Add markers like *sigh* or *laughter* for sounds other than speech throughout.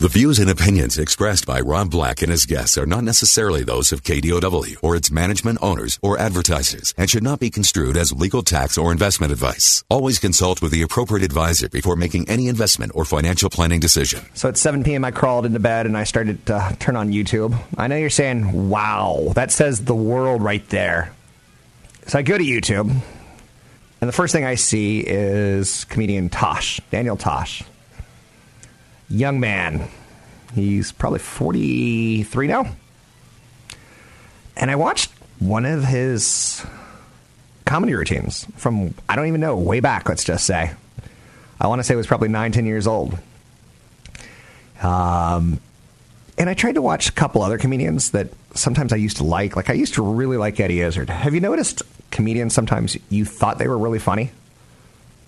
The views and opinions expressed by Rob Black and his guests are not necessarily those of KDOW or its management owners or advertisers and should not be construed as legal tax or investment advice. Always consult with the appropriate advisor before making any investment or financial planning decision. So at 7 p.m., I crawled into bed and I started to turn on YouTube. I know you're saying, wow, that says the world right there. So I go to YouTube, and the first thing I see is comedian Tosh, Daniel Tosh young man. He's probably 43 now. And I watched one of his comedy routines from, I don't even know, way back, let's just say. I want to say it was probably nine, ten years old. Um, and I tried to watch a couple other comedians that sometimes I used to like. Like, I used to really like Eddie Izzard. Have you noticed comedians sometimes you thought they were really funny?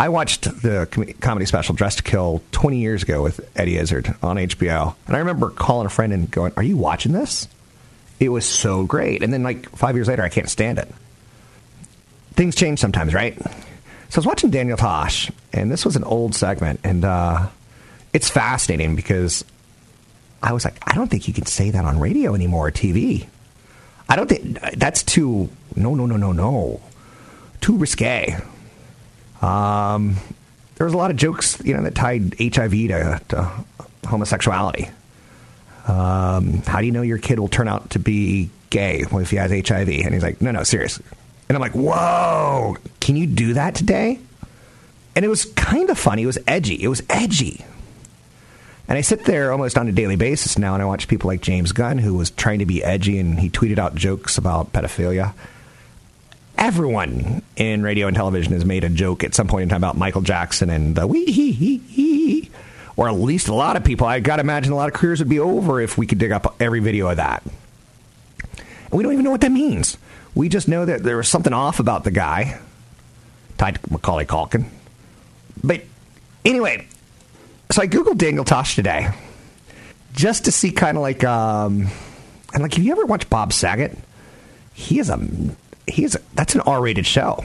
I watched the com- comedy special Dressed to Kill 20 years ago with Eddie Izzard on HBO. And I remember calling a friend and going, Are you watching this? It was so great. And then, like, five years later, I can't stand it. Things change sometimes, right? So I was watching Daniel Tosh, and this was an old segment. And uh, it's fascinating because I was like, I don't think you can say that on radio anymore or TV. I don't think that's too, no, no, no, no, no. Too risque. Um, there was a lot of jokes, you know, that tied HIV to, to homosexuality. Um, how do you know your kid will turn out to be gay if he has HIV? And he's like, no, no, seriously. And I'm like, whoa, can you do that today? And it was kind of funny. It was edgy. It was edgy. And I sit there almost on a daily basis now, and I watch people like James Gunn, who was trying to be edgy, and he tweeted out jokes about pedophilia everyone in radio and television has made a joke at some point in time about Michael Jackson and the wee hee hee hee. Or at least a lot of people. I got to imagine a lot of careers would be over if we could dig up every video of that. And we don't even know what that means. We just know that there was something off about the guy, tied to Macaulay Culkin. But anyway, so I googled Daniel Tosh today, just to see kind of like, um, and like, have you ever watched Bob Saget? He is a he's that's an R-rated show.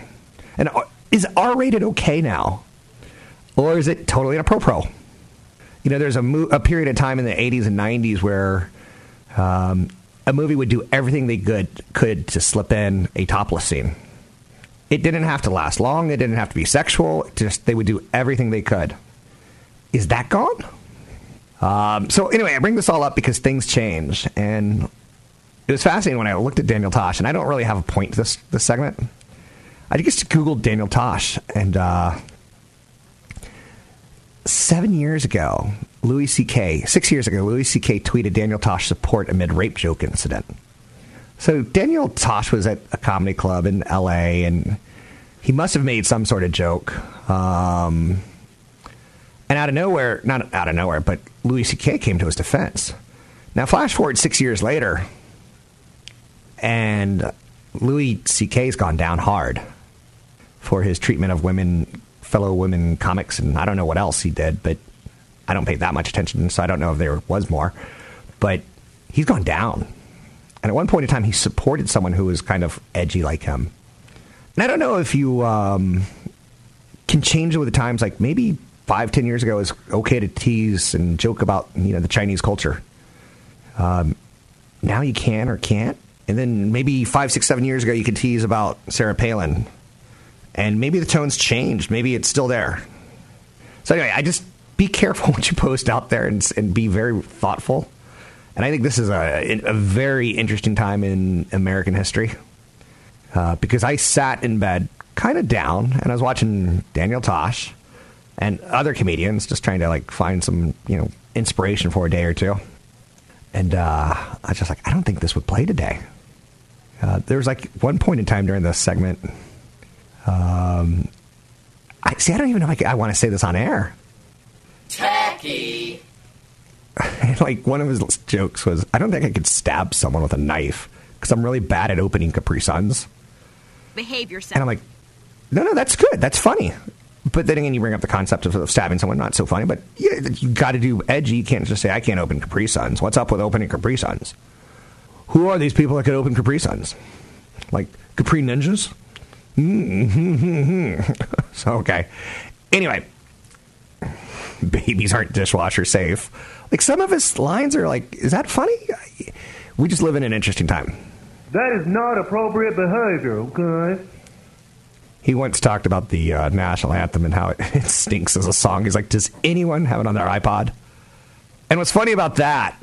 And is R-rated okay now, or is it totally inappropriate? You know, there's a, mo- a period of time in the 80s and 90s where um, a movie would do everything they could could to slip in a topless scene. It didn't have to last long. It didn't have to be sexual. Just they would do everything they could. Is that gone? Um, so anyway, I bring this all up because things change, and it was fascinating when I looked at Daniel Tosh, and I don't really have a point to this this segment. I just googled Daniel Tosh, and uh, seven years ago, Louis C.K. Six years ago, Louis C.K. tweeted Daniel Tosh support amid rape joke incident. So Daniel Tosh was at a comedy club in L.A. and he must have made some sort of joke. Um, and out of nowhere, not out of nowhere, but Louis C.K. came to his defense. Now, flash forward six years later, and Louis C.K.'s gone down hard for his treatment of women, fellow women comics, and I don't know what else he did, but I don't pay that much attention, so I don't know if there was more. But he's gone down. And at one point in time, he supported someone who was kind of edgy like him. And I don't know if you um, can change it with the times. Like maybe five, ten years ago, it was okay to tease and joke about you know the Chinese culture. Um, now you can or can't. And then maybe five, six, seven years ago, you could tease about Sarah Palin. And maybe the tone's changed. Maybe it's still there. So, anyway, I just be careful *laughs* what you post out there and, and be very thoughtful. And I think this is a, a very interesting time in American history uh, because I sat in bed kind of down and I was watching Daniel Tosh and other comedians just trying to like find some, you know, inspiration for a day or two. And uh, I was just like, I don't think this would play today. Uh, there was like one point in time during this segment. Um, I see. I don't even know if I, I want to say this on air. Tacky. *laughs* Like one of his jokes was, I don't think I could stab someone with a knife because I'm really bad at opening Capri Suns. Behave yourself. And I'm like, no, no, that's good. That's funny. But then again, you bring up the concept of stabbing someone, not so funny. But yeah, you got to do edgy. You can't just say, I can't open Capri Suns. What's up with opening Capri Suns? Who are these people that could open Capri Suns? Like Capri Ninjas? Mm-hmm. *laughs* so, okay. Anyway, babies aren't dishwasher safe. Like some of his lines are like, is that funny? We just live in an interesting time. That is not appropriate behavior, okay? He once talked about the uh, national anthem and how it, *laughs* it stinks as a song. He's like, does anyone have it on their iPod? And what's funny about that,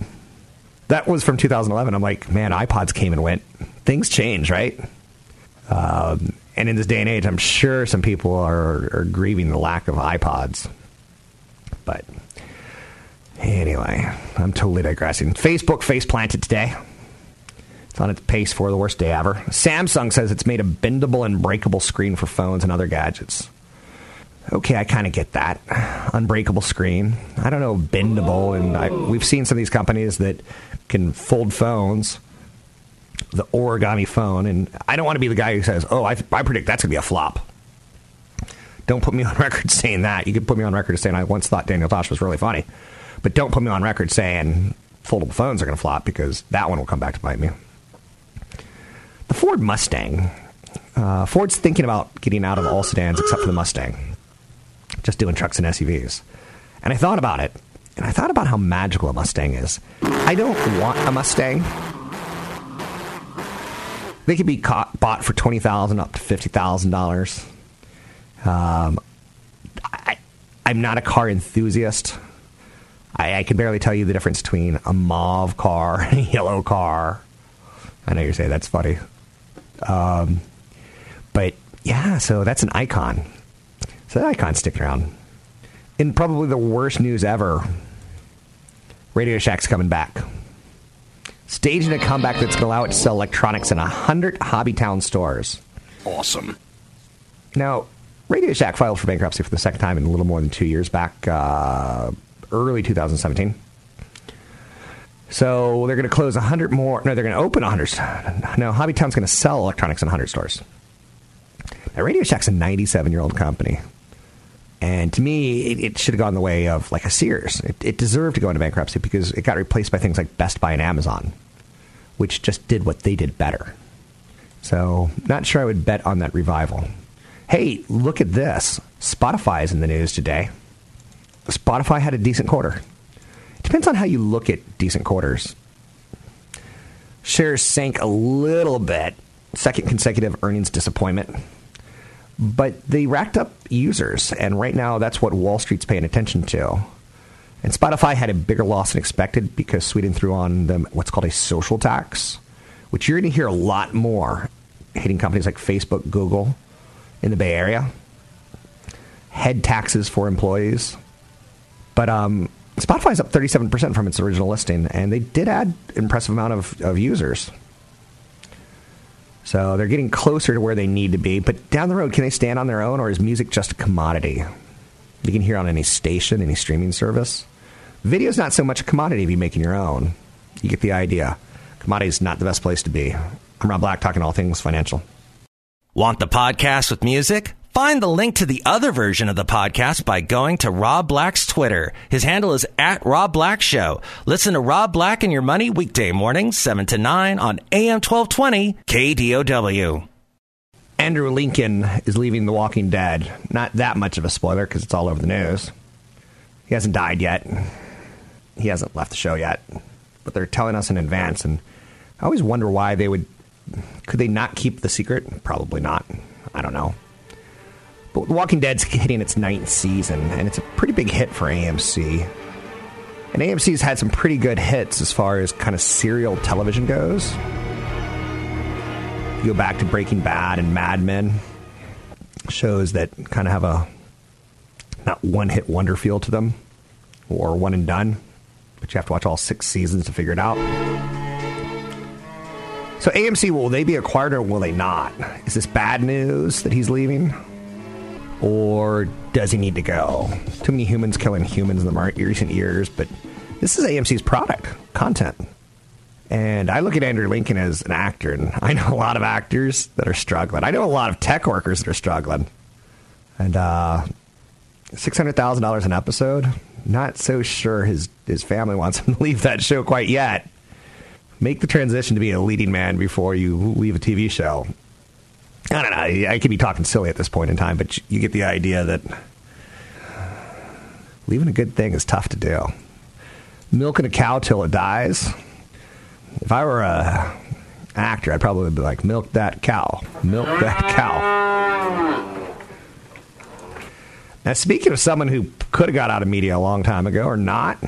that was from 2011. I'm like, man, iPods came and went. Things change, right? Um, and in this day and age, I'm sure some people are, are grieving the lack of iPods. But anyway, I'm totally digressing. Facebook face planted today. It's on its pace for the worst day ever. Samsung says it's made a bendable and breakable screen for phones and other gadgets. Okay, I kind of get that. Unbreakable screen. I don't know, bendable. And I, we've seen some of these companies that can fold phones, the origami phone. And I don't want to be the guy who says, oh, I, I predict that's going to be a flop. Don't put me *laughs* on record saying that. You could put me on record saying I once thought Daniel Tosh was really funny. But don't put me on record saying foldable phones are going to flop because that one will come back to bite me. The Ford Mustang. Uh, Ford's thinking about getting out of all sedans except for the Mustang, just doing trucks and SUVs. And I thought about it, and I thought about how magical a Mustang is. I don't want a Mustang. They could be caught, bought for twenty thousand up to fifty thousand dollars. Um, I, I'm not a car enthusiast. I, I can barely tell you the difference between a mauve car and a yellow car. I know you're saying that's funny. Um, but yeah, so that's an icon. So that icon's sticking around. In probably the worst news ever, Radio Shack's coming back. Staging a comeback that's going to allow it to sell electronics in 100 Hobbytown stores. Awesome. Now, Radio Shack filed for bankruptcy for the second time in a little more than two years back, uh, early 2017. So they're going to close 100 more. No, they're going to open 100. No, Hobbytown's going to sell electronics in 100 stores. Now, Radio Shack's a 97 year old company. And to me, it, it should have gone the way of like a Sears. It, it deserved to go into bankruptcy because it got replaced by things like Best Buy and Amazon, which just did what they did better. So, not sure I would bet on that revival. Hey, look at this. Spotify is in the news today. Spotify had a decent quarter. It depends on how you look at decent quarters. Shares sank a little bit, second consecutive earnings disappointment. But they racked up users, and right now that's what Wall Street's paying attention to. And Spotify had a bigger loss than expected because Sweden threw on them what's called a social tax, which you're going to hear a lot more hitting companies like Facebook, Google in the Bay Area. Head taxes for employees. But um, Spotify's up 37% from its original listing, and they did add impressive amount of, of users. So they're getting closer to where they need to be. But down the road, can they stand on their own, or is music just a commodity? You can hear on any station, any streaming service. Video's not so much a commodity if you making your own. You get the idea. Commodity's not the best place to be. I'm Rob Black, talking all things financial. Want the podcast with music? Find the link to the other version of the podcast by going to Rob Black's Twitter. His handle is at Rob Black Show. Listen to Rob Black and Your Money weekday mornings, 7 to 9 on AM 1220 KDOW. Andrew Lincoln is leaving The Walking Dead. Not that much of a spoiler because it's all over the news. He hasn't died yet. He hasn't left the show yet. But they're telling us in advance. And I always wonder why they would. Could they not keep the secret? Probably not. I don't know. But Walking Dead's hitting its ninth season, and it's a pretty big hit for AMC. And AMC's had some pretty good hits as far as kind of serial television goes. You go back to Breaking Bad and Mad Men, shows that kind of have a not one hit wonder feel to them, or one and done, but you have to watch all six seasons to figure it out. So AMC, will they be acquired or will they not? Is this bad news that he's leaving? Or does he need to go? Too many humans killing humans in the recent years, but This is AMC's product, content. And I look at Andrew Lincoln as an actor, and I know a lot of actors that are struggling. I know a lot of tech workers that are struggling. And uh, $600,000 an episode, not so sure his, his family wants him to leave that show quite yet. Make the transition to be a leading man before you leave a TV show. I don't know. I could be talking silly at this point in time, but you get the idea that leaving a good thing is tough to do. Milking a cow till it dies. If I were a actor, I'd probably be like, milk that cow, milk that cow. Now, speaking of someone who could have got out of media a long time ago or not,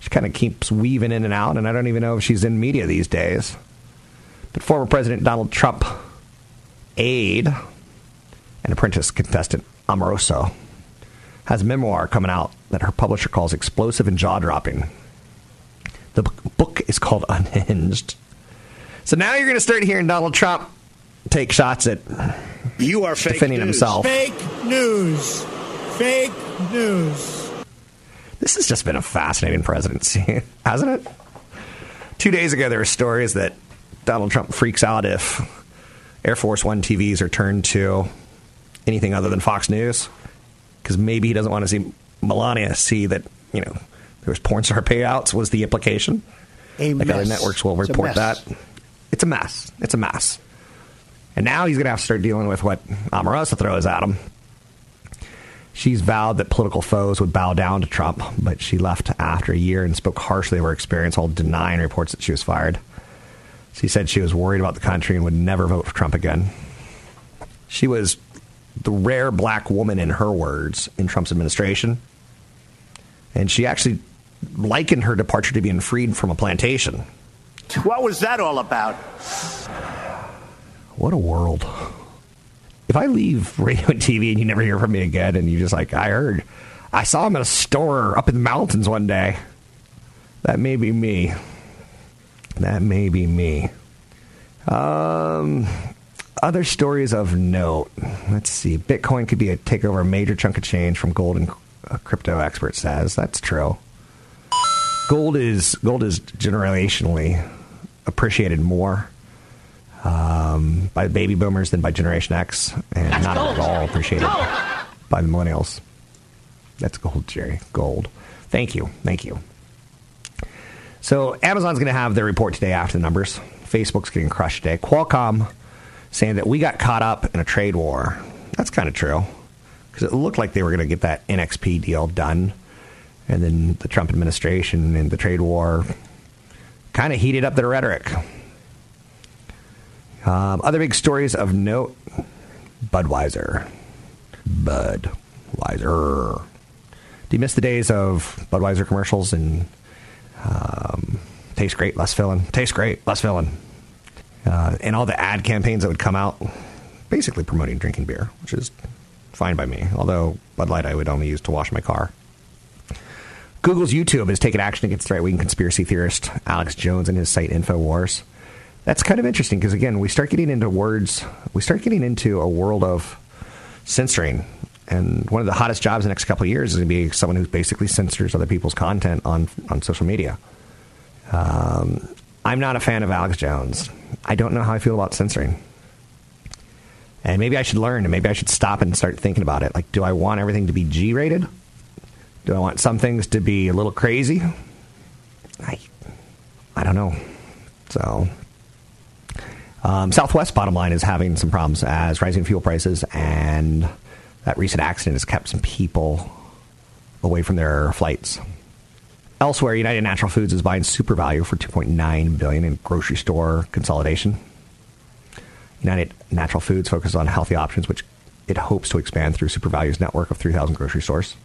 she kind of keeps weaving in and out, and I don't even know if she's in media these days. But former President Donald Trump aide and apprentice contestant Omarosa has a memoir coming out that her publisher calls explosive and jaw dropping. The book is called *laughs* Unhinged. So now you're going to start hearing Donald Trump take shots at you are defending news. himself. Fake news. Fake news. This has just been a fascinating presidency, *laughs* hasn't it? Two days ago, there were stories that Donald Trump freaks out if Air Force One TVs are turned to anything other than Fox News because maybe he doesn't want to see Melania see that you know there was porn star payouts was the implication. A like mess. other networks will It's report that. It's a mess. It's a mess. And now he's going to have to start dealing with what Omarosa throws at him. She's vowed that political foes would bow down to Trump, but she left after a year and spoke harshly of her experience while denying reports that she was fired. She said she was worried about the country and would never vote for Trump again. She was the rare black woman, in her words, in Trump's administration. And she actually likened her departure to being freed from a plantation. What was that all about? What a world. If I leave radio and TV and you never hear from me again, and you just like, I heard, I saw him in a store up in the mountains one day, that may be me. That may be me. Um, other stories of note. Let's see. Bitcoin could be a takeover a major chunk of change from gold and uh, crypto expert says. That's true. Gold is gold is generationally appreciated more um, by baby boomers than by Generation X, and not at all appreciated by the millennials. That's gold, Jerry. Gold. Thank you. Thank you. So Amazon's going to have their report today after the numbers. Facebook's getting crushed today. Qualcomm saying that we got caught up in a trade war. That's kind of true because it looked like they were going to get that NXP deal done, and then the Trump administration and the trade war kind of heated up their rhetoric. Um, other big stories of note: Budweiser, Budweiser. Do you miss the days of Budweiser commercials and um, tastes great, less filling, tastes great, less filling, uh, and all the ad campaigns that would come out, basically promoting drinking beer, which is fine by me. Although Bud Light I would only use to wash my car. Google's YouTube has taken action against right wing conspiracy theorist Alex Jones and his site InfoWars. That's kind of interesting because, again, we start getting into words, we start getting into a world of censoring. And one of the hottest jobs in the next couple of years is going to be someone who basically censors other people's content on, on social media. Um, I'm not a fan of Alex Jones. I don't know how I feel about censoring. And maybe I should learn, and maybe I should stop and start thinking about it. Like, do I want everything to be G rated? Do I want some things to be a little crazy? I, I don't know. So, um, Southwest bottom line is having some problems as rising fuel prices and that recent accident has kept some people away from their flights. Elsewhere, United Natural Foods is buying SuperValu for 2.9 billion in grocery store consolidation. United Natural Foods focuses on healthy options, which it hopes to expand through SuperValu's network of 3,000 grocery stores.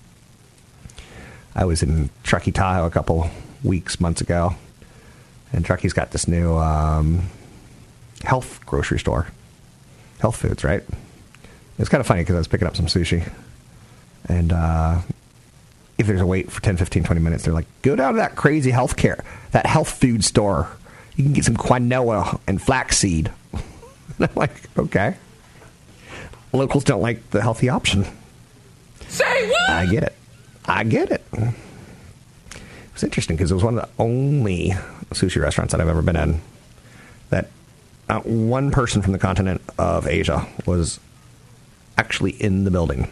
I was in Truckee, Tahoe a couple weeks, months ago, and Truckee's got this new um, health grocery store, health foods, right? It's kind of funny because I was picking up some sushi, and uh, if there's a wait for 10, 15, 20 minutes, they're like, go down to that crazy health care, that health food store. You can get some quinoa and flaxseed. and *laughs* I'm like, okay. Locals don't like the healthy option. Say what? I get it. I get it. It's interesting because it was one of the only sushi restaurants that I've ever been in that uh, one person from the continent of Asia was actually in the building.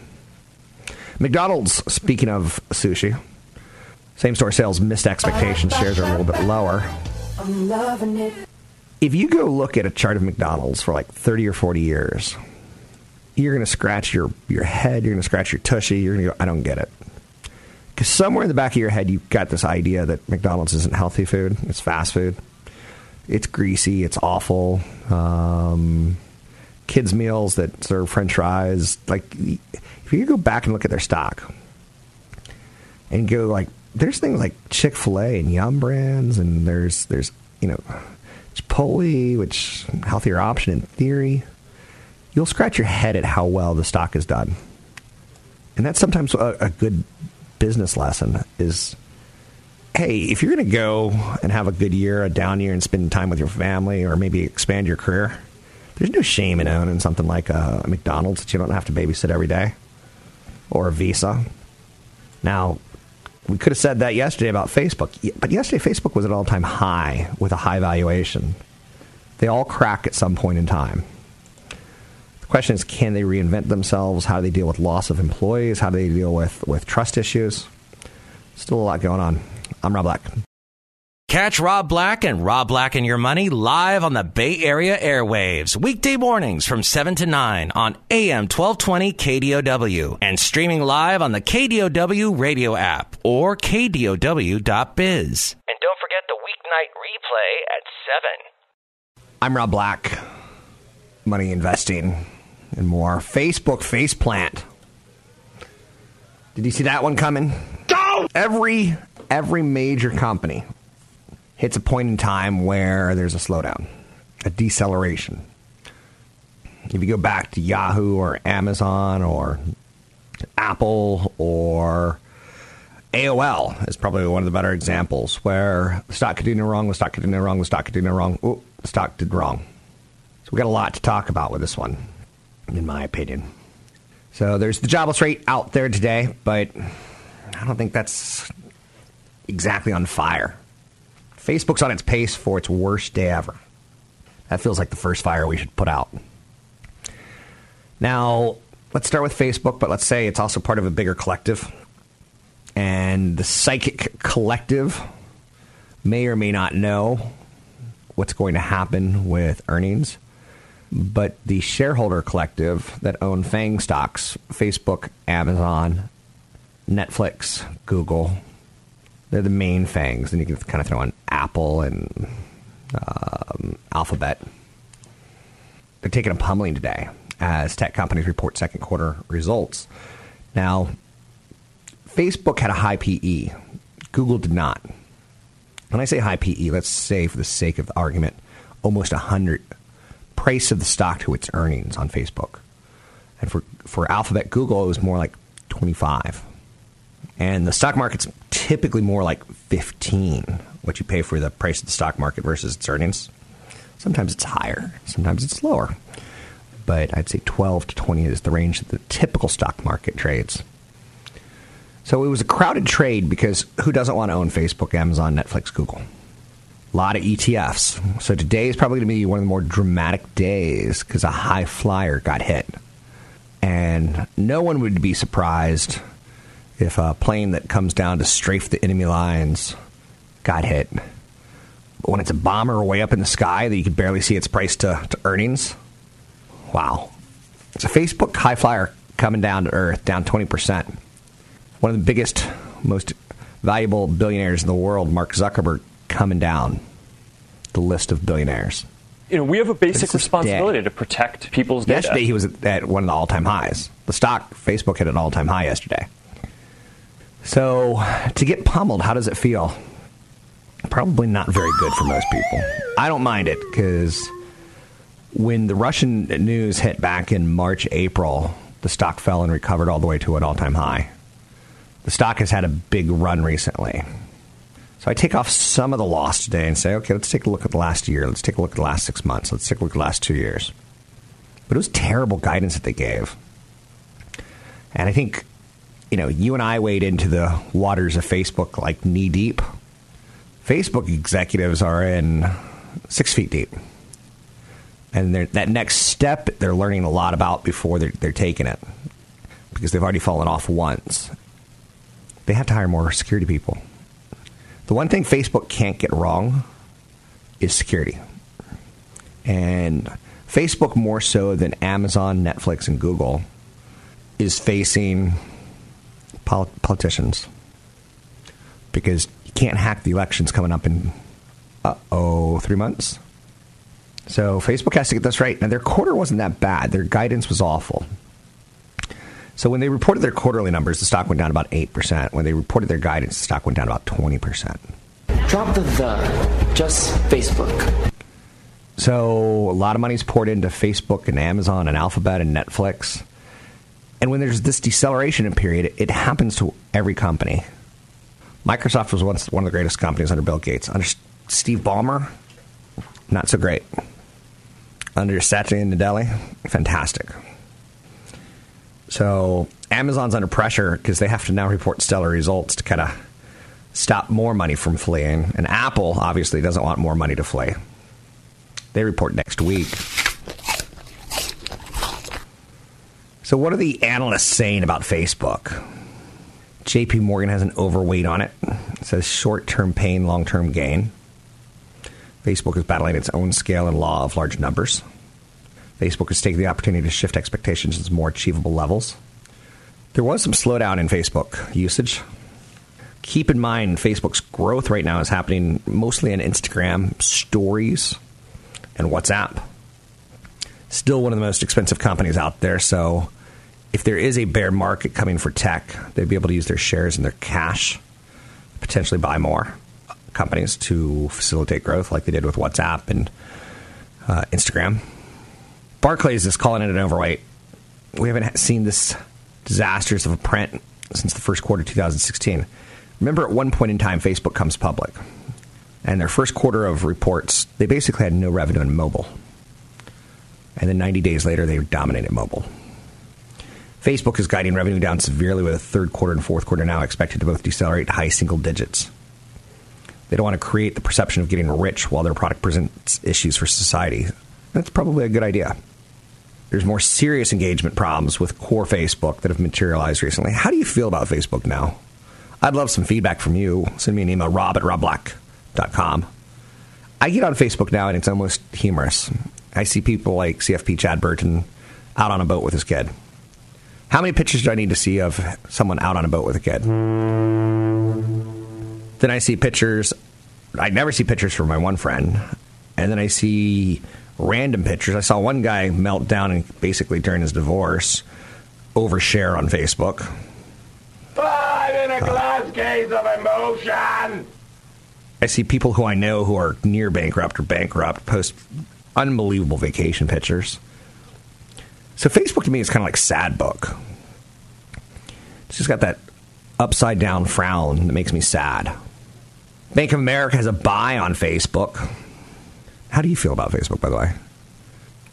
McDonald's, speaking of sushi, same store sales missed expectations. Shares are a little bit lower. I'm loving it. If you go look at a chart of McDonald's for like 30 or 40 years, you're going to scratch your, your head, you're going to scratch your tushy, you're going to go, I don't get it. Because somewhere in the back of your head, you've got this idea that McDonald's isn't healthy food, it's fast food. It's greasy, it's awful. Um, kids' meals that serve french fries. Like, if you go back and look at their stock and go, like, there's things like Chick fil A and Yum Brands, and there's, there's you know, Chipotle, which healthier option in theory. You'll scratch your head at how well the stock is done. And that's sometimes a, a good business lesson is hey, if you're going to go and have a good year, a down year, and spend time with your family or maybe expand your career, there's no shame in owning something like a McDonald's that you don't have to babysit every day or a Visa. Now, we could have said that yesterday about Facebook, but yesterday Facebook was at all time high with a high valuation. They all crack at some point in time. The question is can they reinvent themselves? How do they deal with loss of employees? How do they deal with, with trust issues? Still a lot going on. I'm Rob Black. Catch Rob Black and Rob Black and Your Money live on the Bay Area airwaves, weekday mornings from 7 to 9 on AM 1220 KDOW and streaming live on the KDOW radio app or KDOW.biz. And don't forget the weeknight replay at 7. I'm Rob Black. Money investing and more. Facebook faceplant. Did you see that one coming? Go! Every every major company hits a point in time where there's a slowdown, a deceleration. If you go back to Yahoo or Amazon or Apple or AOL is probably one of the better examples where the stock could do no wrong, the stock could do no wrong, the stock could do no wrong. Ooh, the stock did wrong. So we got a lot to talk about with this one, in my opinion. So there's the jobless rate out there today, but I don't think that's exactly on fire. Facebook's on its pace for its worst day ever. That feels like the first fire we should put out. Now, let's start with Facebook, but let's say it's also part of a bigger collective. And the psychic collective may or may not know what's going to happen with earnings. But the shareholder collective that own FANG stocks, Facebook, Amazon, Netflix, Google, they're the main fangs. And you can kind of throw in Apple and um, Alphabet. They're taking a pummeling today as tech companies report second quarter results. Now, Facebook had a high PE. Google did not. When I say high PE, let's say for the sake of the argument, almost 100 price of the stock to its earnings on Facebook. And for, for Alphabet, Google, it was more like 25. And the stock market's typically more like 15, what you pay for the price of the stock market versus its earnings. Sometimes it's higher, sometimes it's lower. But I'd say 12 to 20 is the range that the typical stock market trades. So it was a crowded trade because who doesn't want to own Facebook, Amazon, Netflix, Google? A lot of ETFs. So today is probably going to be one of the more dramatic days because a high flyer got hit. And no one would be surprised if a plane that comes down to strafe the enemy lines got hit. But when it's a bomber way up in the sky that you can barely see its price to, to earnings, wow. It's a Facebook high flyer coming down to earth, down 20%. One of the biggest, most valuable billionaires in the world, Mark Zuckerberg, coming down the list of billionaires. You know, we have a basic responsibility to protect people's data. Yesterday, he was at one of the all-time highs. The stock, Facebook, hit an all-time high yesterday. So, to get pummeled, how does it feel? Probably not very good for most people. I don't mind it because when the Russian news hit back in March, April, the stock fell and recovered all the way to an all-time high. The stock has had a big run recently. So I take off some of the loss today and say, okay, let's take a look at the last year. Let's take a look at the last six months. Let's take a look at the last two years. But it was terrible guidance that they gave. And I think, you know, you and I wade into the waters of Facebook like knee deep. Facebook executives are in six feet deep. And that next step, they're learning a lot about before they're, they're taking it because they've already fallen off once. They have to hire more security people. The one thing Facebook can't get wrong is security. And Facebook, more so than Amazon, Netflix, and Google, is facing pol- politicians because you can't hack the elections coming up in, uh oh, three months. So Facebook has to get this right. Now, their quarter wasn't that bad, their guidance was awful. So when they reported their quarterly numbers, the stock went down about 8%. When they reported their guidance, the stock went down about 20%. Drop the the, just Facebook. So a lot of money's poured into Facebook and Amazon and Alphabet and Netflix. And when there's this deceleration in period, it happens to every company. Microsoft was once one of the greatest companies under Bill Gates. Under Steve Ballmer, not so great. Under Satya Nadella, fantastic. So Amazon's under pressure because they have to now report stellar results to kind of stop more money from fleeing. And Apple obviously doesn't want more money to flee. They report next week. So, what are the analysts saying about Facebook? JP Morgan has an overweight on it. It says short term pain, long term gain. Facebook is battling its own scale and law of large numbers. Facebook is taking the opportunity to shift expectations to more achievable levels. There was some slowdown in Facebook usage. Keep in mind, Facebook's growth right now is happening mostly on Instagram, stories, and WhatsApp. Still one of the most expensive companies out there, so if there is a bear market coming for tech, they'd be able to use their shares and their cash, potentially buy more companies to facilitate growth, like they did with WhatsApp and uh, Instagram. Barclays is calling it an overweight. We haven't seen this disastrous of a print since the first quarter of 2016. Remember, at one point in time, Facebook comes public, and their first quarter of reports, they basically had no revenue in mobile. And then 90 days later, they dominated mobile. Facebook is guiding revenue down severely with a third quarter and fourth quarter now expected to both decelerate to high single digits. They don't want to create the perception of getting rich while their product presents issues for society. That's probably a good idea. There's more serious engagement problems with core Facebook that have materialized recently. How do you feel about Facebook now? I'd love some feedback from you. Send me an email, rob at robblack.com. I get on Facebook now and it's almost humorous. I see people like CFP Chad Burton out on a boat with his kid. How many pictures do I need to see of someone out on a boat with a kid? Then I see pictures. I never see pictures from my one friend. And then I see random pictures. I saw one guy melt down and basically during his divorce overshare on Facebook. Five in a uh. glass case of emotion. I see people who I know who are near bankrupt or bankrupt post unbelievable vacation pictures. So Facebook to me is kind of like sad book. It's just got that upside down frown that makes me sad. Bank of America has a buy on Facebook. How do you feel about Facebook, by the way?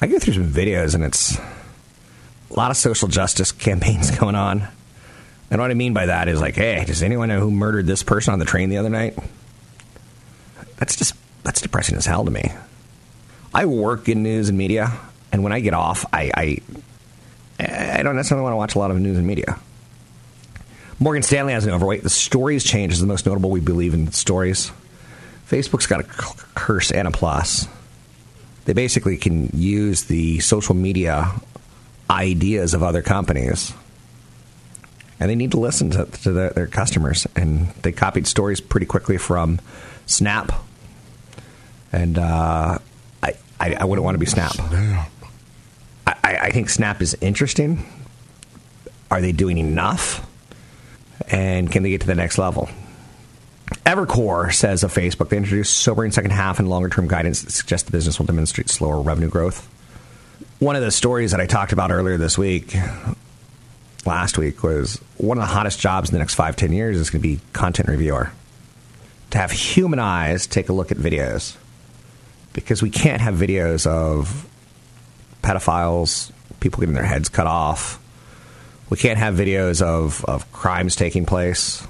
I go through some videos and it's a lot of social justice *laughs* campaigns going on. And what I mean by that is like, hey, does anyone know who murdered this person on the train the other night? That's just that's depressing as hell to me. I work in news and media, and when I get off, I I, I don't necessarily want to watch a lot of news and media. Morgan Stanley has an overweight. The stories change is the most notable. We believe in stories. Facebook's got a curse and a plus. They basically can use the social media ideas of other companies, and they need to listen to, to their, their customers. And they copied stories pretty quickly from Snap, and uh, I, I, I wouldn't want to be Snap. I, I think Snap is interesting. Are they doing enough? And can they get to the next level? Evercore says of Facebook, they introduced sobering second half and longer term guidance that suggests the business will demonstrate slower revenue growth. One of the stories that I talked about earlier this week, last week, was one of the hottest jobs in the next five, ten years is going to be content reviewer. To have human eyes take a look at videos. Because we can't have videos of pedophiles, people getting their heads cut off. We can't have videos of, of crimes taking place,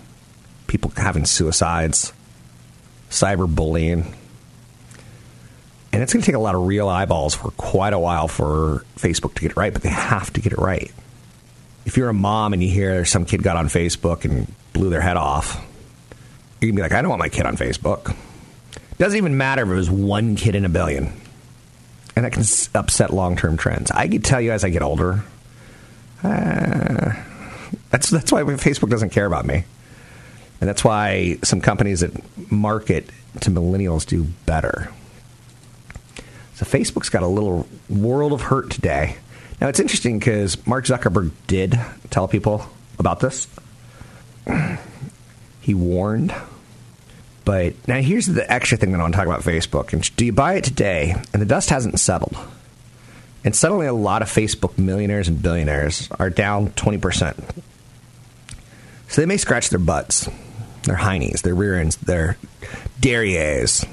people having suicides. cyberbullying. And it's going to take a lot of real eyeballs for quite a while for Facebook to get it right, but they have to get it right. If you're a mom and you hear some kid got on Facebook and blew their head off, you're going to be like, I don't want my kid on Facebook. Doesn't even matter if it was one kid in a billion. And that can upset long term trends. I can tell you as I get older, uh, that's, that's why Facebook doesn't care about me. And that's why some companies that market to millennials do better. So Facebook's got a little world of hurt today. Now it's interesting because Mark Zuckerberg did tell people about this. *clears throat* He warned. But now here's the extra thing that I want to talk about Facebook. And do you buy it today? And the dust hasn't settled. And suddenly a lot of Facebook millionaires and billionaires are down 20%. So they may scratch their butts, their heinies, their rear ends, their derrieres,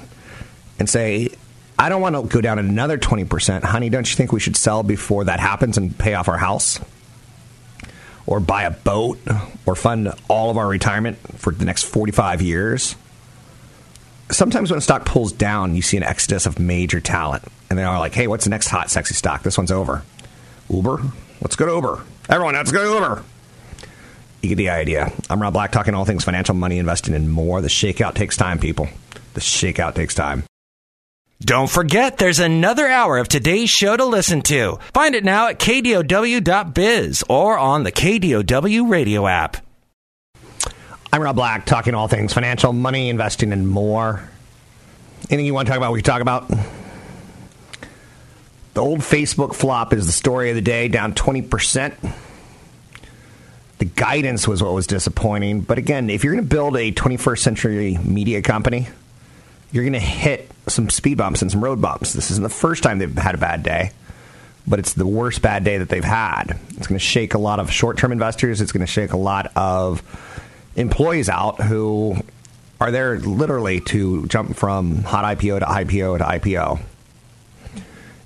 and say, I don't want to go down another 20%. Honey, don't you think we should sell before that happens and pay off our house? Or buy a boat? Or fund all of our retirement for the next 45 years? Sometimes when a stock pulls down, you see an exodus of major talent. And they are like, hey, what's the next hot, sexy stock? This one's over. Uber? Let's go to Uber. Everyone, let's go to Uber. You get the idea. I'm Rob Black, talking all things financial, money, investing, and more. The shakeout takes time, people. The shakeout takes time. Don't forget, there's another hour of today's show to listen to. Find it now at kdow.biz or on the KDOW radio app. I'm Rob Black, talking all things financial, money, investing, and more. Anything you want to talk about, we can talk about. The old Facebook flop is the story of the day, down 20%. The guidance was what was disappointing. But again, if you're going to build a 21st century media company, you're going to hit some speed bumps and some road bumps. This isn't the first time they've had a bad day, but it's the worst bad day that they've had. It's going to shake a lot of short term investors. It's going to shake a lot of employees out who are there literally to jump from hot IPO to IPO to IPO.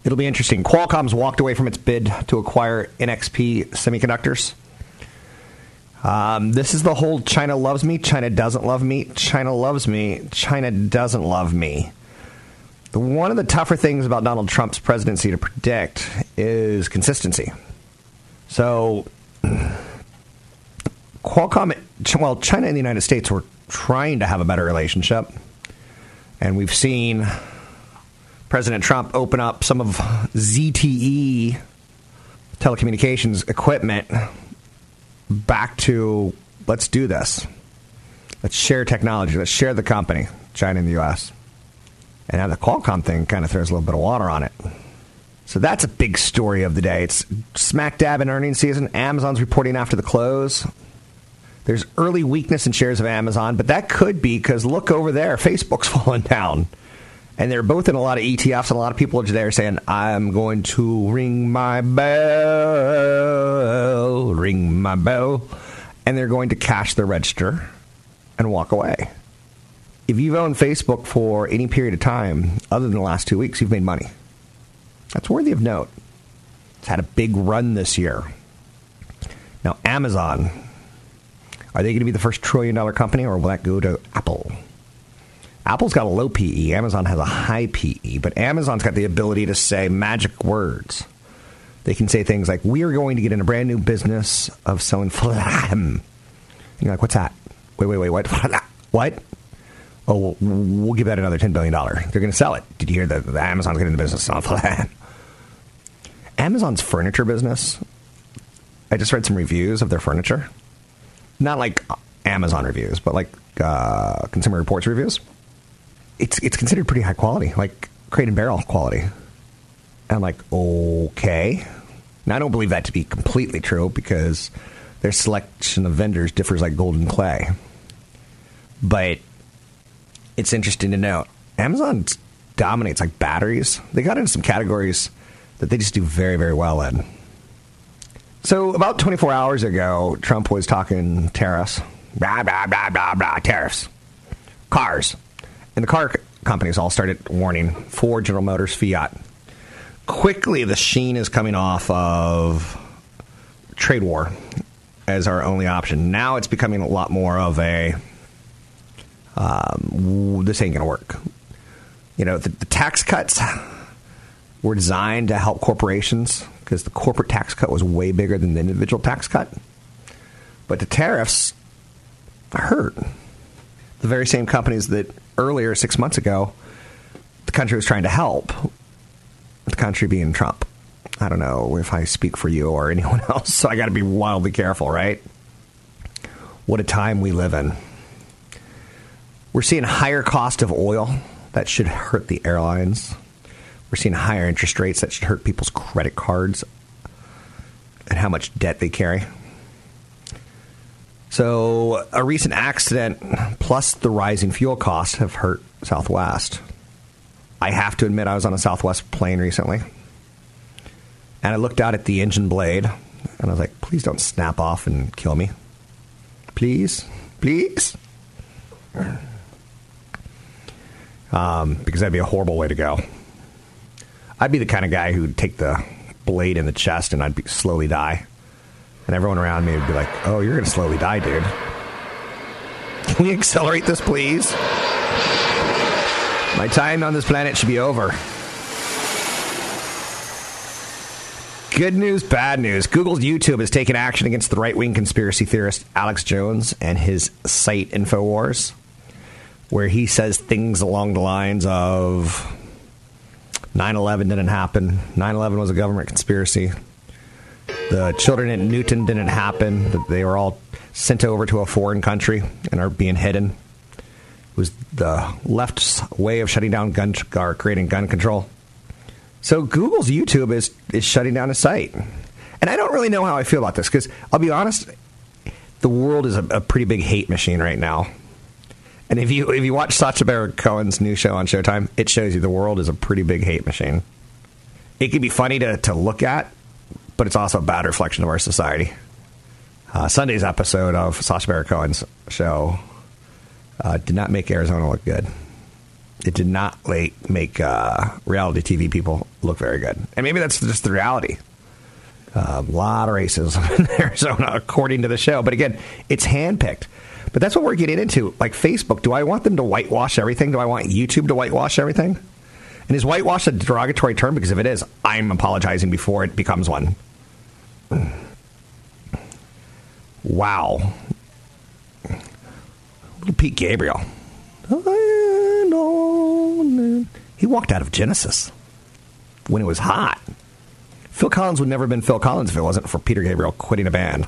It'll be interesting. Qualcomm's walked away from its bid to acquire NXP Semiconductors. Um, this is the whole China loves me, China doesn't love me, China loves me, China doesn't love me. One of the tougher things about Donald Trump's presidency to predict is consistency. So, *sighs* Qualcomm, well, China and the United States were trying to have a better relationship, and we've seen President Trump open up some of ZTE telecommunications equipment back to let's do this. Let's share technology. Let's share the company, China and the U.S. And now the Qualcomm thing kind of throws a little bit of water on it. So that's a big story of the day. It's smack dab in earnings season. Amazon's reporting after the close. There's early weakness in shares of Amazon, but that could be because look over there, Facebook's *laughs* falling down. And they're both in a lot of ETFs, and a lot of people are there saying, I'm going to ring my bell, ring my bell. And they're going to cash their register and walk away. If you've owned Facebook for any period of time other than the last two weeks, you've made money. That's worthy of note. It's had a big run this year. Now, Amazon, are they going to be the first trillion dollar company or will that go to Apple? Apple's got a low PE, Amazon has a high PE, but Amazon's got the ability to say magic words. They can say things like, We are going to get in a brand new business of selling flam. You're like, What's that? Wait, wait, wait, what? *laughs* What? Oh, we'll, we'll give that another $10 billion. They're going to sell it. Did you hear that Amazon's getting in the business selling flam? Amazon's furniture business, I just read some reviews of their furniture. Not like Amazon reviews, but like uh, Consumer Reports reviews it's it's considered pretty high quality, like crate and barrel quality. And I'm like, okay. Now I don't believe that to be completely true because their selection of vendors differs like golden clay. But it's interesting to note Amazon dominates like batteries. They got into some categories that they just do very, very well in. So about 24 hours ago, Trump was talking tariffs. Blah, blah, blah, blah, blah, tariffs. Cars. And the car companies all started warning Ford, General Motors, Fiat. Quickly, the sheen is coming off of trade war as our only option. Now it's becoming a lot more of a um, this ain't going to work. You know, the, the tax cuts were designed to help corporations because the corporate tax cut was way bigger than the individual tax cut. But the tariffs hurt. The very same companies that earlier, six months ago, the country was trying to help, the country being Trump. I don't know if I speak for you or *laughs* anyone else, so I got to be wildly careful, right? What a time we live in. We're seeing higher cost of oil that should hurt the airlines. We're seeing higher interest rates that should hurt people's credit cards and how much debt they carry. So, a recent accident plus the rising fuel costs have hurt Southwest. I have to admit, I was on a Southwest plane recently, and I looked out at the engine blade, and I was like, please don't snap off and kill me. Please, please. Um, because that'd be a horrible way to go. I'd be the kind of guy who'd take the blade in the chest and I'd be, slowly die. And everyone around me would be like, oh, you're going to slowly die, dude. Can we accelerate this, please? My time on this planet should be over. Good news, bad news. Google's YouTube has taken action against the right wing conspiracy theorist Alex Jones and his site InfoWars, where he says things along the lines of 9 11 didn't happen, 9 11 was a government conspiracy, the children at Newtown didn't happen, they were all sent over to a foreign country and are being hidden. It was the left's way of shutting down gun, or creating gun control. So Google's YouTube is is shutting down a site, and I don't really know how I feel about this because I'll be honest, the world is a, a, pretty big hate machine right now. And if you if you watch Sacha Baron Cohen's new show on Showtime, it shows you the world is a pretty big hate machine. It can be funny to, to look at, but it's also a bad reflection of our society. Uh, Sunday's episode of Sacha Baron Cohen's show uh, did not make Arizona look good it did not like, make uh, reality TV people look very good. And maybe that's just the reality. Uh, a lot of racism *laughs* in Arizona, according to the show. But again, it's handpicked. But that's what we're getting into. Like Facebook, do I want them to whitewash everything? Do I want YouTube to whitewash everything? And is whitewash a derogatory term? Because if it is, I'm apologizing before it becomes one. Wow. Little Pete Gabriel. He walked out of Genesis when it was hot. Phil Collins would never have been Phil Collins if it wasn't for Peter Gabriel quitting a band.